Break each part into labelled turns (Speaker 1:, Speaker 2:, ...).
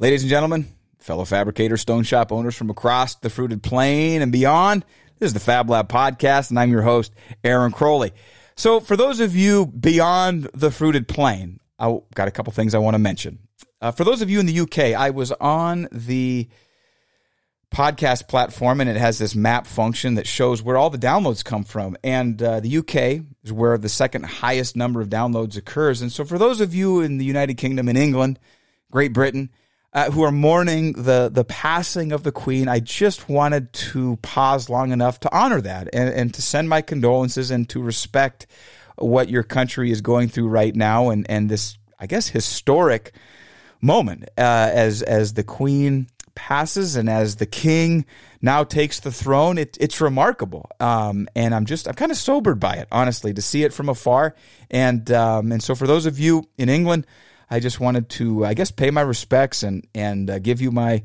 Speaker 1: Ladies and gentlemen, fellow fabricators, stone shop owners from across the fruited plain and beyond, this is the Fab Lab podcast, and I'm your host, Aaron Crowley. So, for those of you beyond the fruited plain, I got a couple things I want to mention. Uh, for those of you in the UK, I was on the podcast platform and it has this map function that shows where all the downloads come from. And uh, the UK is where the second highest number of downloads occurs. And so, for those of you in the United Kingdom and England, Great Britain, uh, who are mourning the the passing of the Queen, I just wanted to pause long enough to honor that and, and to send my condolences and to respect what your country is going through right now and and this I guess historic moment uh, as as the Queen passes and as the King now takes the throne. It, it's remarkable, um, and I'm just I'm kind of sobered by it, honestly, to see it from afar. And um, and so for those of you in England I just wanted to, I guess, pay my respects and and uh, give you my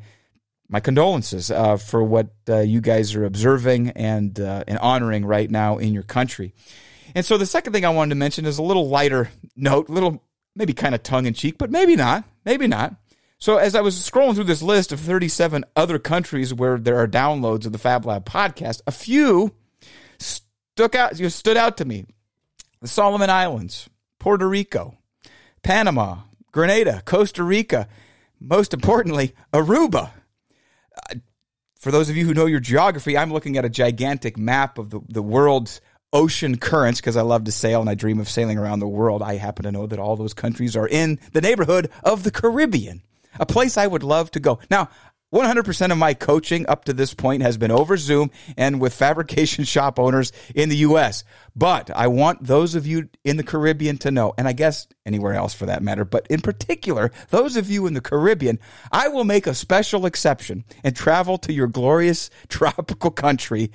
Speaker 1: my condolences uh, for what uh, you guys are observing and uh, and honoring right now in your country. And so the second thing I wanted to mention is a little lighter note, little maybe kind of tongue in cheek, but maybe not, maybe not. So as I was scrolling through this list of 37 other countries where there are downloads of the Fab Lab podcast, a few stuck out, you stood out to me. The Solomon Islands, Puerto Rico, Panama, Grenada, Costa Rica, most importantly, Aruba. Uh, for those of you who know your geography, I'm looking at a gigantic map of the, the world's ocean currents because I love to sail and I dream of sailing around the world. I happen to know that all those countries are in the neighborhood of the Caribbean, a place I would love to go. Now, 100% of my coaching up to this point has been over Zoom and with fabrication shop owners in the US. But I want those of you in the Caribbean to know, and I guess anywhere else for that matter, but in particular, those of you in the Caribbean, I will make a special exception and travel to your glorious tropical country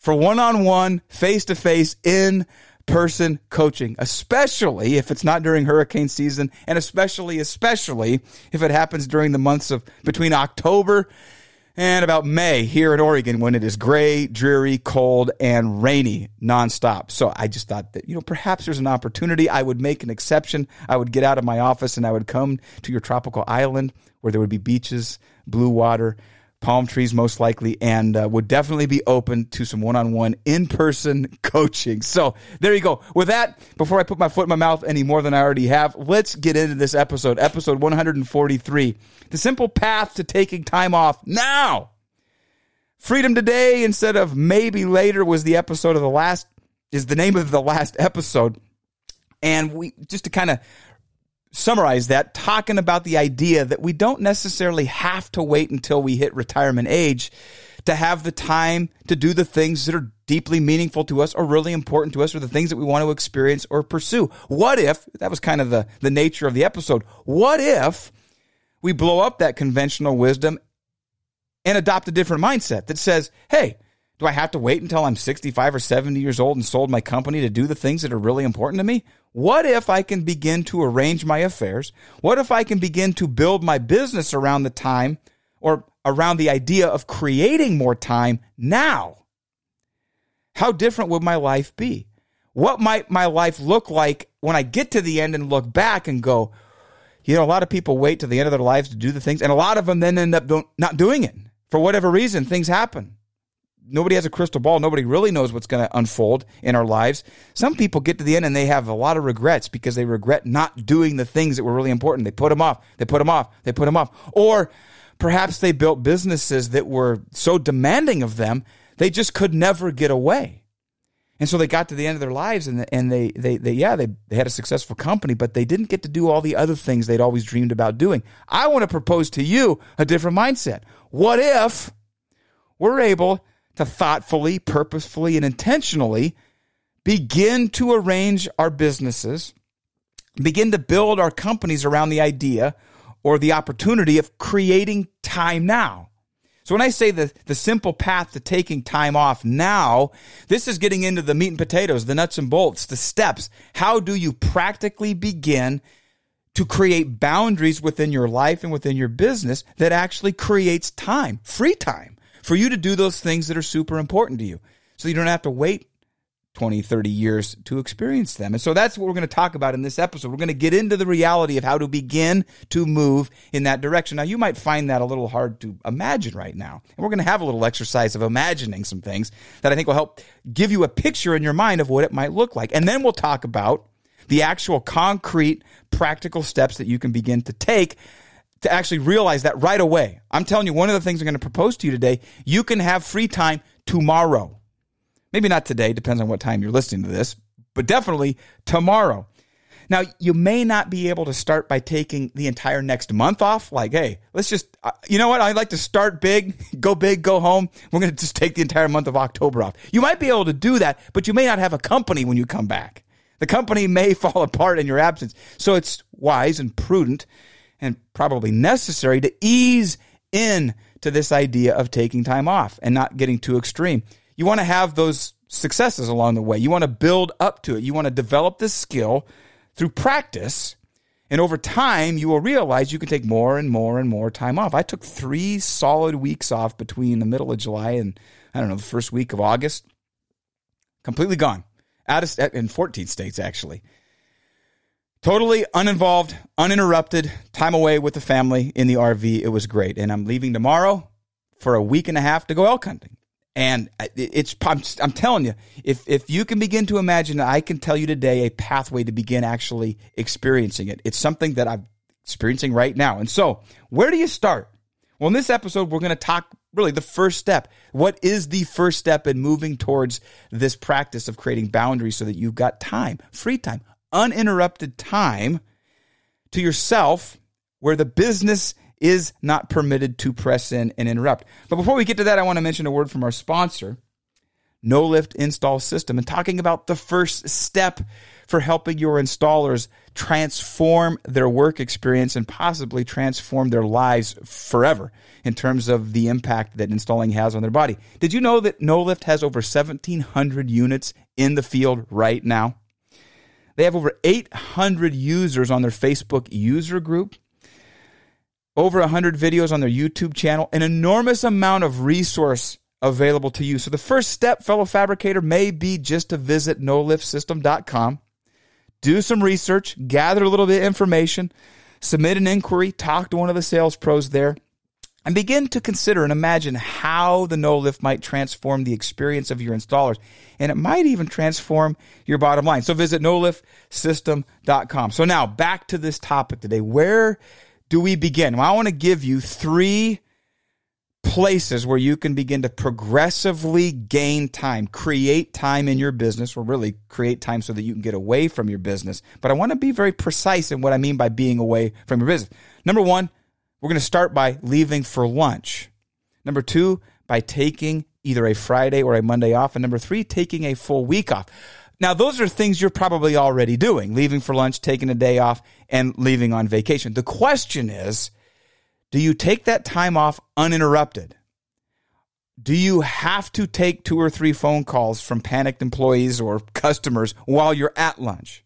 Speaker 1: for one on one, face to face in person coaching, especially if it's not during hurricane season, and especially, especially if it happens during the months of between October and about May here in Oregon when it is gray, dreary, cold, and rainy nonstop. So I just thought that, you know, perhaps there's an opportunity. I would make an exception. I would get out of my office and I would come to your tropical island where there would be beaches, blue water, palm trees most likely, and uh, would definitely be open to some one-on-one in-person coaching. So there you go. With that, before I put my foot in my mouth any more than I already have, let's get into this episode, episode 143, the simple path to taking time off now. Freedom today instead of maybe later was the episode of the last is the name of the last episode. And we just to kind of summarize that talking about the idea that we don't necessarily have to wait until we hit retirement age to have the time to do the things that are deeply meaningful to us or really important to us or the things that we want to experience or pursue. What if, that was kind of the, the nature of the episode, what if we blow up that conventional wisdom and adopt a different mindset that says, hey, do I have to wait until I'm 65 or 70 years old and sold my company to do the things that are really important to me? What if I can begin to arrange my affairs? What if I can begin to build my business around the time or around the idea of creating more time now? How different would my life be? What might my life look like when I get to the end and look back and go, you know, a lot of people wait to the end of their lives to do the things, and a lot of them then end up not doing it for whatever reason. Things happen nobody has a crystal ball. Nobody really knows what's going to unfold in our lives. Some people get to the end and they have a lot of regrets because they regret not doing the things that were really important. They put them off. They put them off. They put them off. Or perhaps they built businesses that were so demanding of them, they just could never get away. And so they got to the end of their lives and, and they, they, they, yeah, they, they had a successful company, but they didn't get to do all the other things they'd always dreamed about doing. I want to propose to you a different mindset. What if we're able to thoughtfully, purposefully, and intentionally begin to arrange our businesses, begin to build our companies around the idea or the opportunity of creating time now. So when I say the, the simple path to taking time off now, this is getting into the meat and potatoes, the nuts and bolts, the steps. How do you practically begin to create boundaries within your life and within your business that actually creates time, free time? For you to do those things that are super important to you. So you don't have to wait 20, 30 years to experience them. And so that's what we're going to talk about in this episode. We're going to get into the reality of how to begin to move in that direction. Now, you might find that a little hard to imagine right now. And we're going to have a little exercise of imagining some things that I think will help give you a picture in your mind of what it might look like. And then we'll talk about the actual concrete, practical steps that you can begin to take to actually realize that right away. I'm telling you, one of the things I'm going to propose to you today, you can have free time tomorrow. Maybe not today, depends on what time you're listening to this, but definitely tomorrow. Now, you may not be able to start by taking the entire next month off. Like, hey, let's just, uh, you know what? I'd like to start big, go big, go home. We're going to just take the entire month of October off. You might be able to do that, but you may not have a company when you come back. The company may fall apart in your absence. So it's wise and prudent and probably necessary to ease in to this idea of taking time off and not getting too extreme. You want to have those successes along the way. You want to build up to it. You want to develop this skill through practice. And over time, you will realize you can take more and more and more time off. I took three solid weeks off between the middle of July and I don't know, the first week of August. Completely gone. Out of, in 14 states, actually. Totally uninvolved, uninterrupted, time away with the family in the RV. It was great. And I'm leaving tomorrow for a week and a half to go elk hunting. And it's, I'm, I'm telling you, if, if you can begin to imagine, that I can tell you today a pathway to begin actually experiencing it. It's something that I'm experiencing right now. And so, where do you start? Well, in this episode, we're going to talk really the first step. What is the first step in moving towards this practice of creating boundaries so that you've got time, free time, uninterrupted time to yourself where the business is not permitted to press in and interrupt. But before we get to that, I want to mention a word from our sponsor, No Lift Install System, and talking about the first step for helping your installers transform their work experience and possibly transform their lives forever in terms of the impact that installing has on their body. Did you know that No Lift has over 1,700 units in the field right now? They have over 800 users on their Facebook user group over 100 videos on their YouTube channel, an enormous amount of resource available to you. So the first step, fellow fabricator, may be just to visit noliftsystem.com, do some research, gather a little bit of information, submit an inquiry, talk to one of the sales pros there, and begin to consider and imagine how the no lift might transform the experience of your installers. And it might even transform your bottom line. So visit noliftsystem.com. So now back to this topic today. Where do we begin? Well, I want to give you three places where you can begin to progressively gain time, create time in your business, or really create time so that you can get away from your business. But I want to be very precise in what I mean by being away from your business. Number one, we're going to start by leaving for lunch. Number two, by taking either a Friday or a Monday off. And number three, taking a full week off. Now, those are things you're probably already doing, leaving for lunch, taking a day off, and leaving on vacation. The question is, do you take that time off uninterrupted? Do you have to take two or three phone calls from panicked employees or customers while you're at lunch?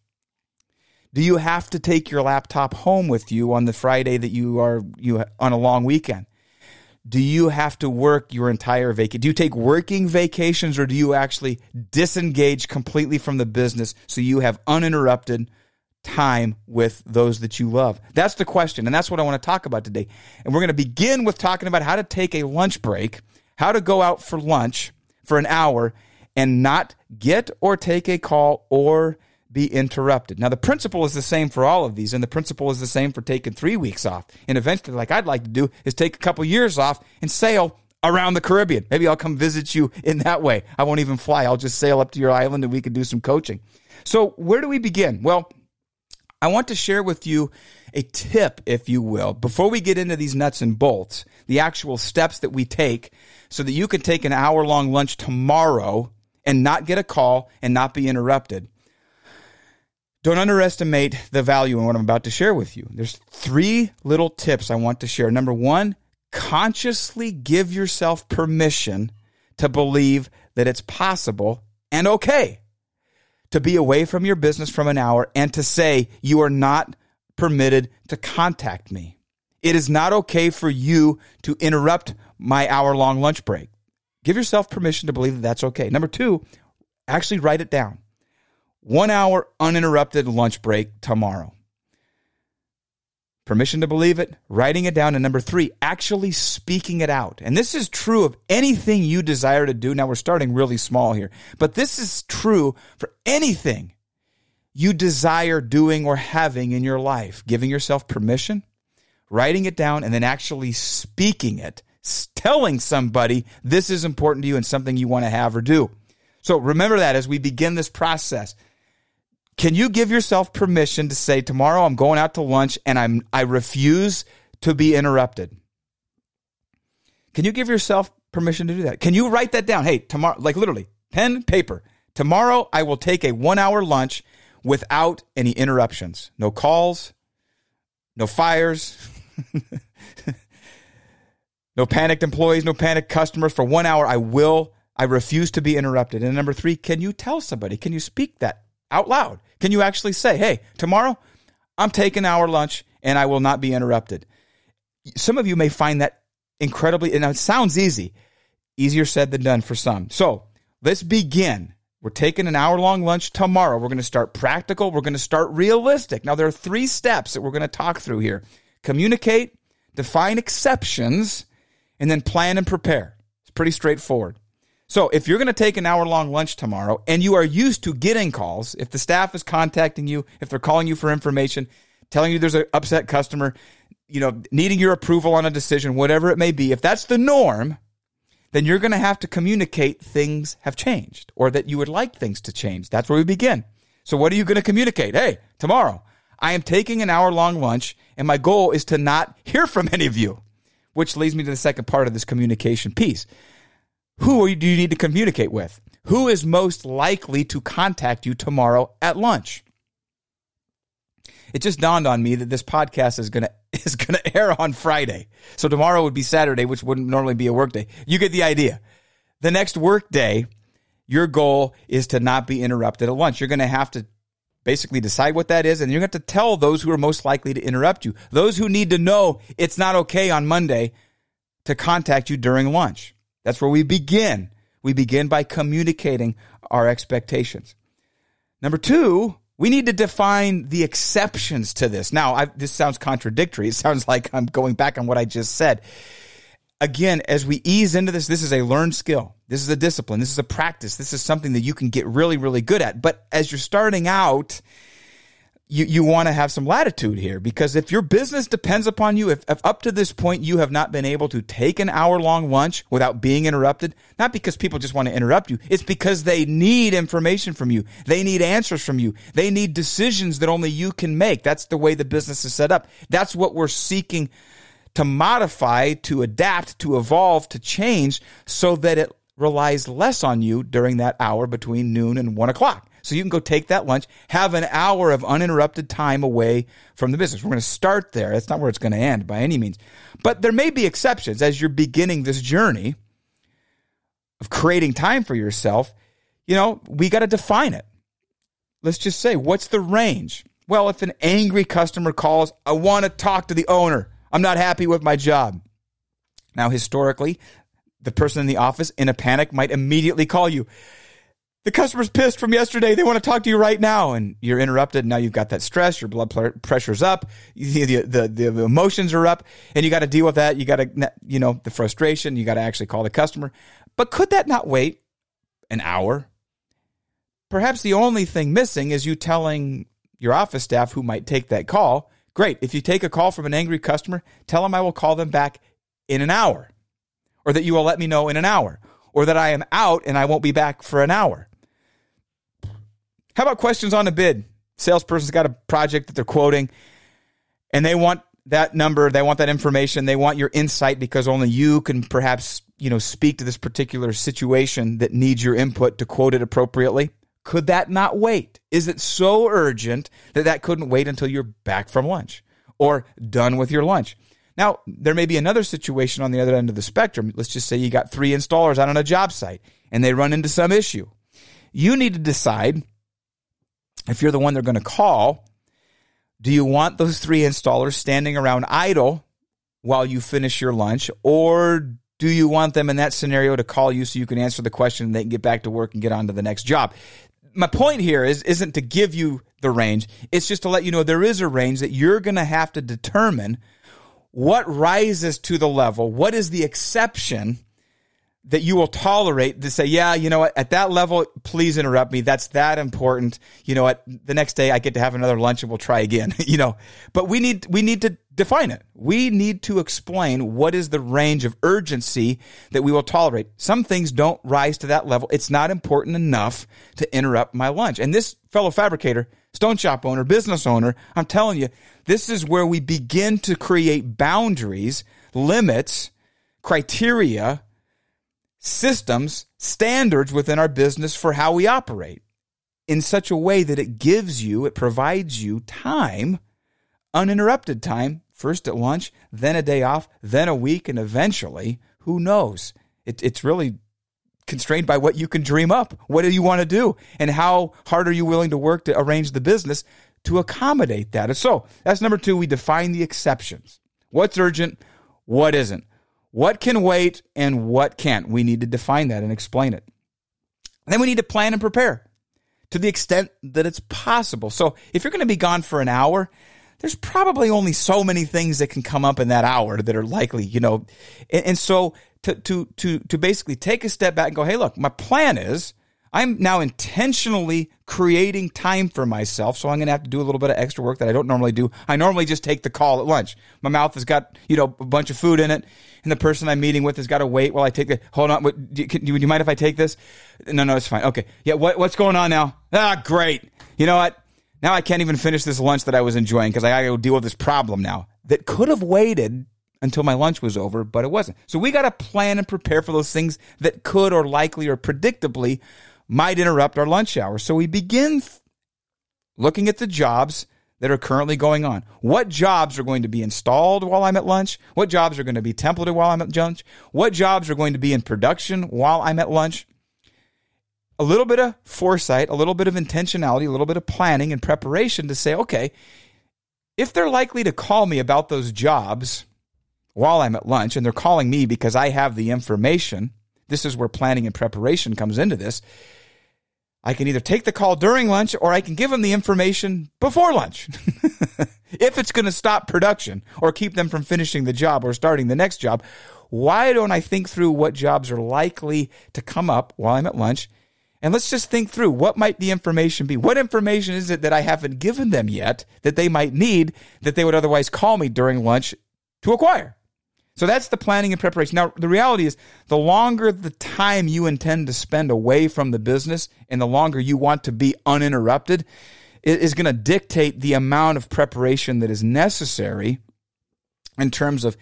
Speaker 1: Do you have to take your laptop home with you on the Friday that you are you on a long weekend? do you have to work your entire vacation? Do you take working vacations or do you actually disengage completely from the business so you have uninterrupted time with those that you love? That's the question. And that's what I want to talk about today. And we're going to begin with talking about how to take a lunch break, how to go out for lunch for an hour and not get or take a call or be interrupted. Now, the principle is the same for all of these, and the principle is the same for taking three weeks off. And eventually, like I'd like to do, is take a couple years off and sail around the Caribbean. Maybe I'll come visit you in that way. I won't even fly. I'll just sail up to your island and we can do some coaching. So, where do we begin? Well, I want to share with you a tip, if you will, before we get into these nuts and bolts, the actual steps that we take so that you can take an hour long lunch tomorrow and not get a call and not be interrupted. Don't underestimate the value in what I'm about to share with you. There's three little tips I want to share. Number one, consciously give yourself permission to believe that it's possible and okay to be away from your business from an hour and to say you are not permitted to contact me. It is not okay for you to interrupt my hour long lunch break. Give yourself permission to believe that that's okay. Number two, Actually, write it down. One hour uninterrupted lunch break tomorrow. Permission to believe it, writing it down. And number three, actually speaking it out. And this is true of anything you desire to do. Now we're starting really small here, but this is true for anything you desire doing or having in your life. Giving yourself permission, writing it down, and then actually speaking it, telling somebody this is important to you and something you want to have or do. So remember that as we begin this process. Can you give yourself permission to say tomorrow I'm going out to lunch and I'm I refuse to be interrupted? Can you give yourself permission to do that? Can you write that down? Hey, tomorrow like literally, pen, paper. Tomorrow I will take a 1-hour lunch without any interruptions. No calls, no fires, no panicked employees, no panicked customers for 1 hour. I will I refuse to be interrupted. And number 3, can you tell somebody? Can you speak that out loud? Can you actually say, hey, tomorrow I'm taking our lunch and I will not be interrupted? Some of you may find that incredibly, and it sounds easy, easier said than done for some. So let's begin. We're taking an hour long lunch tomorrow. We're going to start practical. We're going to start realistic. Now, there are three steps that we're going to talk through here communicate, define exceptions, and then plan and prepare. It's pretty straightforward. So if you're going to take an hour long lunch tomorrow and you are used to getting calls, if the staff is contacting you, if they're calling you for information, telling you there's an upset customer, you know, needing your approval on a decision, whatever it may be, if that's the norm, then you're going to have to communicate things have changed or that you would like things to change. That's where we begin. So what are you going to communicate? Hey, tomorrow I am taking an hour long lunch and my goal is to not hear from any of you, which leads me to the second part of this communication piece. Who do you need to communicate with? Who is most likely to contact you tomorrow at lunch? It just dawned on me that this podcast is gonna is gonna air on Friday, so tomorrow would be Saturday, which wouldn't normally be a work day. You get the idea. The next work day, your goal is to not be interrupted at lunch. You're gonna have to basically decide what that is, and you're gonna have to tell those who are most likely to interrupt you, those who need to know it's not okay on Monday to contact you during lunch. That's where we begin. We begin by communicating our expectations. Number two, we need to define the exceptions to this. Now, I, this sounds contradictory. It sounds like I'm going back on what I just said. Again, as we ease into this, this is a learned skill. This is a discipline. This is a practice. This is something that you can get really, really good at. But as you're starting out, you, you want to have some latitude here because if your business depends upon you, if, if up to this point you have not been able to take an hour long lunch without being interrupted, not because people just want to interrupt you, it's because they need information from you. They need answers from you. They need decisions that only you can make. That's the way the business is set up. That's what we're seeking to modify, to adapt, to evolve, to change so that it relies less on you during that hour between noon and one o'clock. So you can go take that lunch, have an hour of uninterrupted time away from the business. We're going to start there. That's not where it's going to end by any means. But there may be exceptions as you're beginning this journey of creating time for yourself. You know, we got to define it. Let's just say, what's the range? Well, if an angry customer calls, I want to talk to the owner. I'm not happy with my job. Now, historically, the person in the office in a panic might immediately call you the customer's pissed from yesterday. They want to talk to you right now, and you're interrupted. Now you've got that stress. Your blood pressure's up. The, the, the, emotions are up, and you got to deal with that. You got to, you know, the frustration. You got to actually call the customer. But could that not wait an hour? Perhaps the only thing missing is you telling your office staff who might take that call. Great. If you take a call from an angry customer, tell them I will call them back in an hour, or that you will let me know in an hour, or that I am out and I won't be back for an hour. How about questions on a bid? Salesperson's got a project that they're quoting and they want that number, they want that information, they want your insight because only you can perhaps, you know, speak to this particular situation that needs your input to quote it appropriately. Could that not wait? Is it so urgent that that couldn't wait until you're back from lunch or done with your lunch? Now, there may be another situation on the other end of the spectrum. Let's just say you got three installers out on a job site and they run into some issue. You need to decide if you're the one they're going to call, do you want those three installers standing around idle while you finish your lunch, or do you want them in that scenario to call you so you can answer the question and they can get back to work and get on to the next job? My point here is isn't to give you the range. It's just to let you know there is a range that you're going to have to determine what rises to the level, what is the exception that you will tolerate to say, yeah, you know what, at that level, please interrupt me. That's that important. You know what, the next day I get to have another lunch and we'll try again, you know, but we need, we need to define it. We need to explain what is the range of urgency that we will tolerate. Some things don't rise to that level. It's not important enough to interrupt my lunch. And this fellow fabricator, stone shop owner, business owner, I'm telling you, this is where we begin to create boundaries, limits, criteria, systems, standards within our business for how we operate in such a way that it gives you, it provides you time, uninterrupted time, first at lunch, then a day off, then a week, and eventually, who knows? It, it's really constrained by what you can dream up. What do you want to do? And how hard are you willing to work to arrange the business to accommodate that? So that's number two. We define the exceptions. What's urgent? What isn't? What can wait and what can't? We need to define that and explain it. then we need to plan and prepare to the extent that it's possible. So if you're going to be gone for an hour, there's probably only so many things that can come up in that hour that are likely, you know. And, and so to, to, to, to basically take a step back and go, hey, look, my plan is I'm now intentionally creating time for myself. So I'm going to have to do a little bit of extra work that I don't normally do. I normally just take the call at lunch. My mouth has got, you know, a bunch of food in it and the person I'm meeting with has got to wait while I take the, hold on. What, do, you, do you mind if I take this? No, no, it's fine. Okay. Yeah. What, what's going on now? Ah, great. You know what? Now I can't even finish this lunch that I was enjoying because I got to deal with this problem now that could have waited until my lunch was over, but it wasn't. So we got to plan and prepare for those things that could or likely or predictably might interrupt our lunch hour. So we begin looking at the jobs that are currently going on. What jobs are going to be installed while I'm at lunch? What jobs are going to be templated while I'm at lunch? What jobs are going to be in production while I'm at lunch? A little bit of foresight, a little bit of intentionality, a little bit of planning and preparation to say, okay, if they're likely to call me about those jobs while I'm at lunch and they're calling me because I have the information, this is where planning and preparation comes into this. I can either take the call during lunch or I can give them the information before lunch. if it's going to stop production or keep them from finishing the job or starting the next job, why don't I think through what jobs are likely to come up while I'm at lunch? And let's just think through what might the information be? What information is it that I haven't given them yet that they might need that they would otherwise call me during lunch to acquire? So that's the planning and preparation. Now, the reality is the longer the time you intend to spend away from the business and the longer you want to be uninterrupted is going to dictate the amount of preparation that is necessary in terms of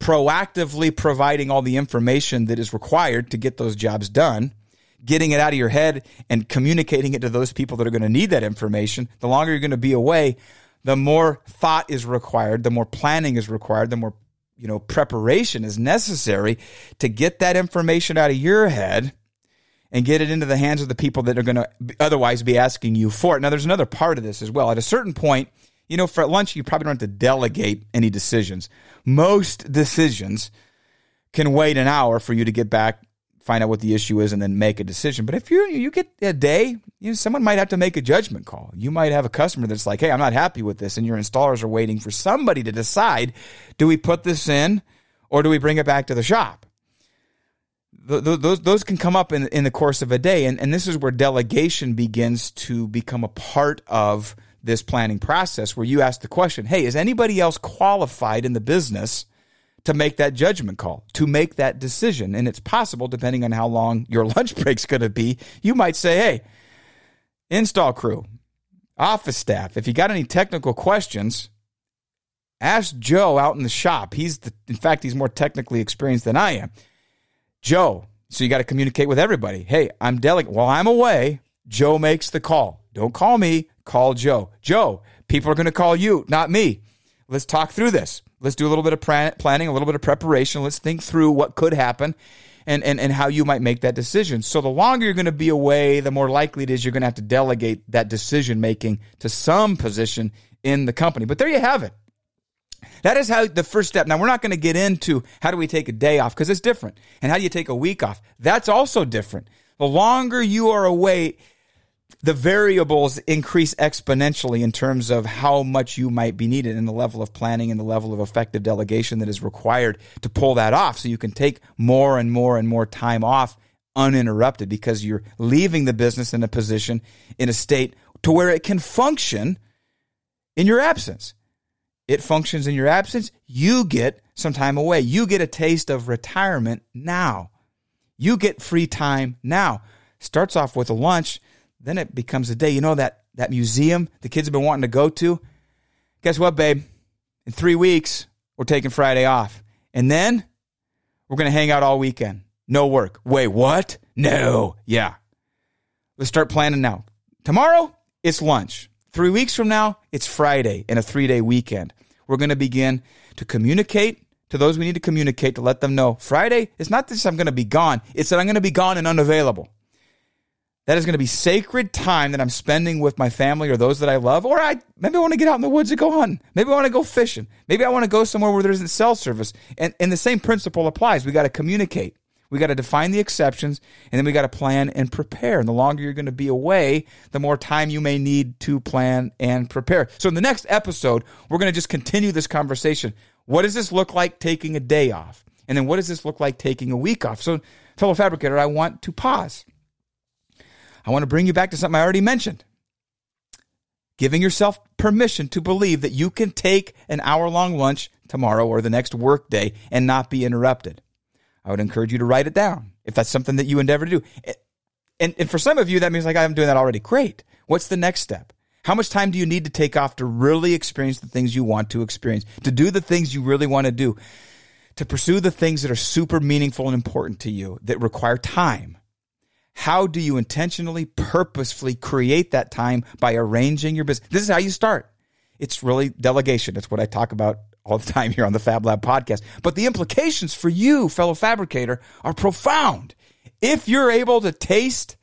Speaker 1: proactively providing all the information that is required to get those jobs done, getting it out of your head and communicating it to those people that are going to need that information. The longer you're going to be away, the more thought is required, the more planning is required, the more you know, preparation is necessary to get that information out of your head and get it into the hands of the people that are going to otherwise be asking you for it. Now, there's another part of this as well. At a certain point, you know, for lunch, you probably don't have to delegate any decisions. Most decisions can wait an hour for you to get back find out what the issue is and then make a decision. But if you you get a day, you know, someone might have to make a judgment call. You might have a customer that's like, "Hey, I'm not happy with this," and your installers are waiting for somebody to decide: do we put this in, or do we bring it back to the shop? Those those can come up in in the course of a day, and and this is where delegation begins to become a part of this planning process, where you ask the question: Hey, is anybody else qualified in the business? To make that judgment call, to make that decision. And it's possible, depending on how long your lunch break's going to be, you might say, hey, install crew, office staff, if you got any technical questions, ask Joe out in the shop. He's, the, in fact, he's more technically experienced than I am. Joe, so you got to communicate with everybody. Hey, I'm delegating. While I'm away, Joe makes the call. Don't call me, call Joe. Joe, people are going to call you, not me. Let's talk through this. Let's do a little bit of planning, a little bit of preparation. Let's think through what could happen and, and, and how you might make that decision. So the longer you're going to be away, the more likely it is you're going to have to delegate that decision making to some position in the company. But there you have it. That is how the first step. Now, we're not going to get into how do we take a day off because it's different. And how do you take a week off? That's also different. The longer you are away, the variables increase exponentially in terms of how much you might be needed and the level of planning and the level of effective delegation that is required to pull that off. So you can take more and more and more time off uninterrupted because you're leaving the business in a position, in a state to where it can function in your absence. It functions in your absence. You get some time away. You get a taste of retirement now. You get free time now. Starts off with a lunch, then it becomes a day. You know that that museum the kids have been wanting to go to? Guess what, babe? In three weeks, we're taking Friday off. And then we're going to hang out all weekend. No work. Wait, what? No. Yeah. Let's start planning now. Tomorrow, it's lunch. Three weeks from now, it's Friday and a three day weekend. We're going to begin to communicate to those we need to communicate to let them know Friday, it's not that I'm going to be gone, it's that I'm going to be gone and unavailable. That is going to be sacred time that I'm spending with my family or those that I love. Or I maybe I want to get out in the woods and go hunting. Maybe I want to go fishing. Maybe I want to go somewhere where there isn't cell service. And, and the same principle applies. We got to communicate. We got to define the exceptions and then we got to plan and prepare. And the longer you're going to be away, the more time you may need to plan and prepare. So in the next episode, we're going to just continue this conversation. What does this look like taking a day off? And then what does this look like taking a week off? So, fellow fabricator, I want to pause. I want to bring you back to something I already mentioned. Giving yourself permission to believe that you can take an hour long lunch tomorrow or the next work day and not be interrupted. I would encourage you to write it down if that's something that you endeavor to do. And, and for some of you, that means like, I'm doing that already. Great. What's the next step? How much time do you need to take off to really experience the things you want to experience, to do the things you really want to do, to pursue the things that are super meaningful and important to you that require time? How do you intentionally, purposefully create that time by arranging your business? This is how you start. It's really delegation. It's what I talk about all the time here on the Fab Lab podcast. But the implications for you, fellow fabricator, are profound. If you're able to taste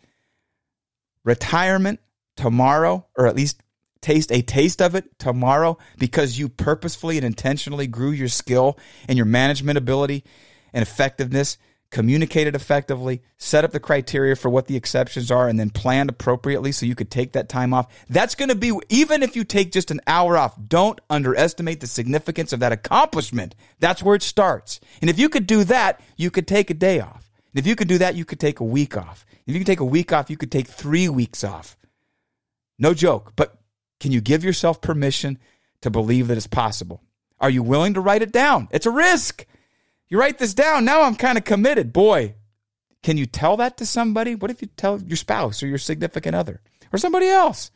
Speaker 1: retirement tomorrow, or at least taste a taste of it tomorrow because you purposefully and intentionally grew your skill and your management ability and effectiveness communicated effectively, set up the criteria for what the exceptions are, and then planned appropriately so you could take that time off. That's going to be, even if you take just an hour off, don't underestimate the significance of that accomplishment. That's where it starts. And if you could do that, you could take a day off. And if you could do that, you could take a week off. If you could take a week off, you could take three weeks off. No joke. But can you give yourself permission to believe that it's possible? Are you willing to write it down? It's a risk. You write this down. Now I'm kind of committed. Boy, can you tell that to somebody? What if you tell your spouse or your significant other or somebody else?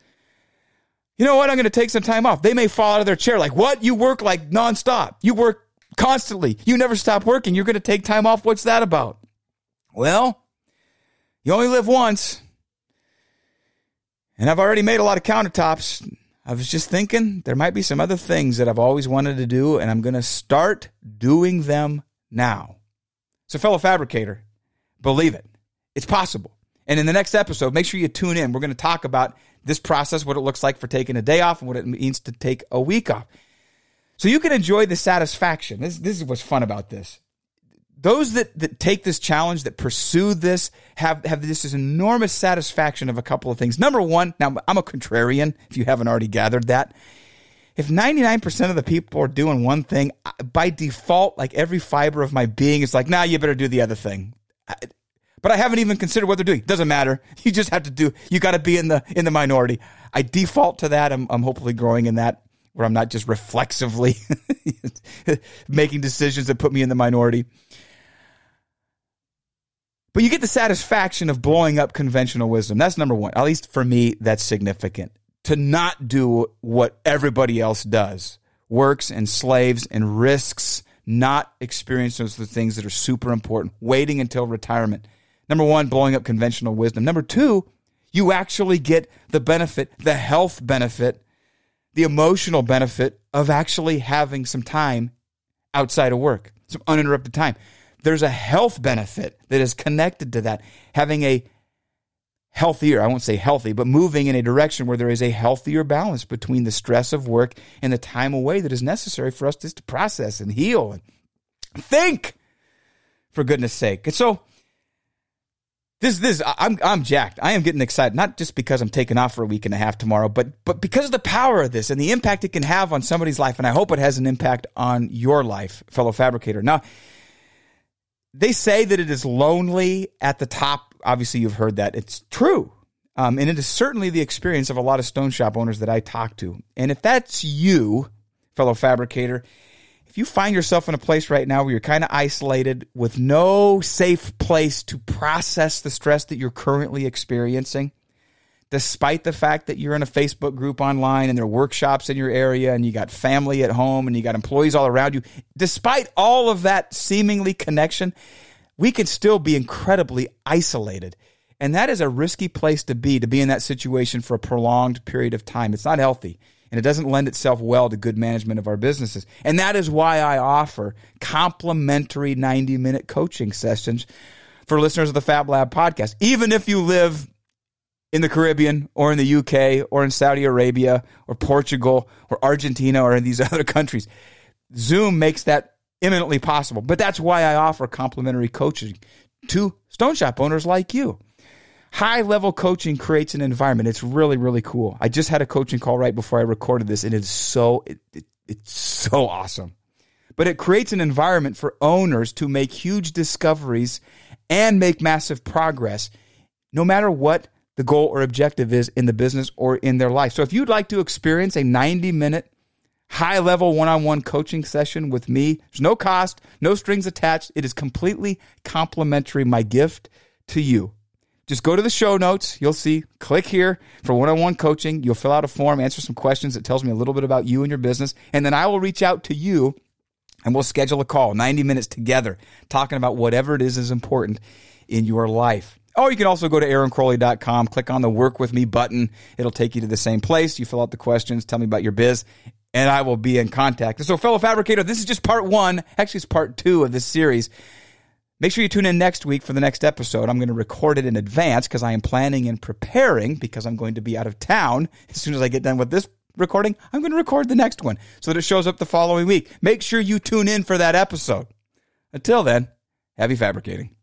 Speaker 1: You know what? I'm going to take some time off. They may fall out of their chair like, what? You work like nonstop. You work constantly. You never stop working. You're going to take time off. What's that about? Well, you only live once. And I've already made a lot of countertops. I was just thinking there might be some other things that I've always wanted to do, and I'm going to start doing them now. So, fellow fabricator, believe it. It's possible. And in the next episode, make sure you tune in. We're going to talk about this process, what it looks like for taking a day off, and what it means to take a week off. So you can enjoy the satisfaction. This, this is what's fun about this. Those that, that take this challenge, that pursue this, have, have this, this enormous satisfaction of a couple of things. Number one, now I'm a contrarian, if you haven't already gathered that if 99% of the people are doing one thing, by default, like every fiber of my being is like, nah, you better do the other thing. But I haven't even considered what they're doing. Doesn't matter. You just have to do, you got to be in the, in the minority. I default to that. I'm, I'm hopefully growing in that where I'm not just reflexively making decisions that put me in the minority. But you get the satisfaction of blowing up conventional wisdom. That's number one. At least for me, that's significant to not do what everybody else does works and slaves and risks not experiencing those things that are super important, waiting until retirement. Number one, blowing up conventional wisdom. Number two, you actually get the benefit, the health benefit, the emotional benefit of actually having some time outside of work, some uninterrupted time. There's a health benefit that is connected to that. Having a healthier. I won't say healthy, but moving in a direction where there is a healthier balance between the stress of work and the time away that is necessary for us just to process and heal and think, for goodness sake. And so, this, this, I'm, I'm jacked. I am getting excited, not just because I'm taking off for a week and a half tomorrow, but, but because of the power of this and the impact it can have on somebody's life. And I hope it has an impact on your life, fellow fabricator. Now, they say that it is lonely at the top. Obviously, you've heard that. It's true. Um, and it is certainly the experience of a lot of stone shop owners that I talk to. And if that's you, fellow fabricator, if you find yourself in a place right now where you're kind of isolated with no safe place to process the stress that you're currently experiencing, despite the fact that you're in a Facebook group online and there are workshops in your area and you got family at home and you got employees all around you, despite all of that seemingly connection, we can still be incredibly isolated. And that is a risky place to be, to be in that situation for a prolonged period of time. It's not healthy and it doesn't lend itself well to good management of our businesses. And that is why I offer complimentary 90 minute coaching sessions for listeners of the Fab Lab podcast. Even if you live in the Caribbean or in the UK or in Saudi Arabia or Portugal or Argentina or in these other countries, Zoom makes that imminently possible. But that's why I offer complimentary coaching to stone shop owners like you. High level coaching creates an environment. It's really, really cool. I just had a coaching call right before I recorded this, and it's so it, it, it's so awesome. But it creates an environment for owners to make huge discoveries and make massive progress, no matter what the goal or objective is in the business or in their life. So if you'd like to experience a 90 minute high level one on one coaching session with me, there's no cost, no strings attached. It is completely complimentary, my gift to you just go to the show notes. You'll see, click here for one on one coaching. You'll fill out a form, answer some questions that tells me a little bit about you and your business. And then I will reach out to you and we'll schedule a call, 90 minutes together, talking about whatever it is is important in your life. Oh, you can also go to aaroncrowley.com, click on the work with me button. It'll take you to the same place. You fill out the questions, tell me about your biz, and I will be in contact. So, fellow fabricator, this is just part one. Actually, it's part two of this series. Make sure you tune in next week for the next episode. I'm going to record it in advance because I am planning and preparing because I'm going to be out of town. As soon as I get done with this recording, I'm going to record the next one so that it shows up the following week. Make sure you tune in for that episode. Until then, happy fabricating.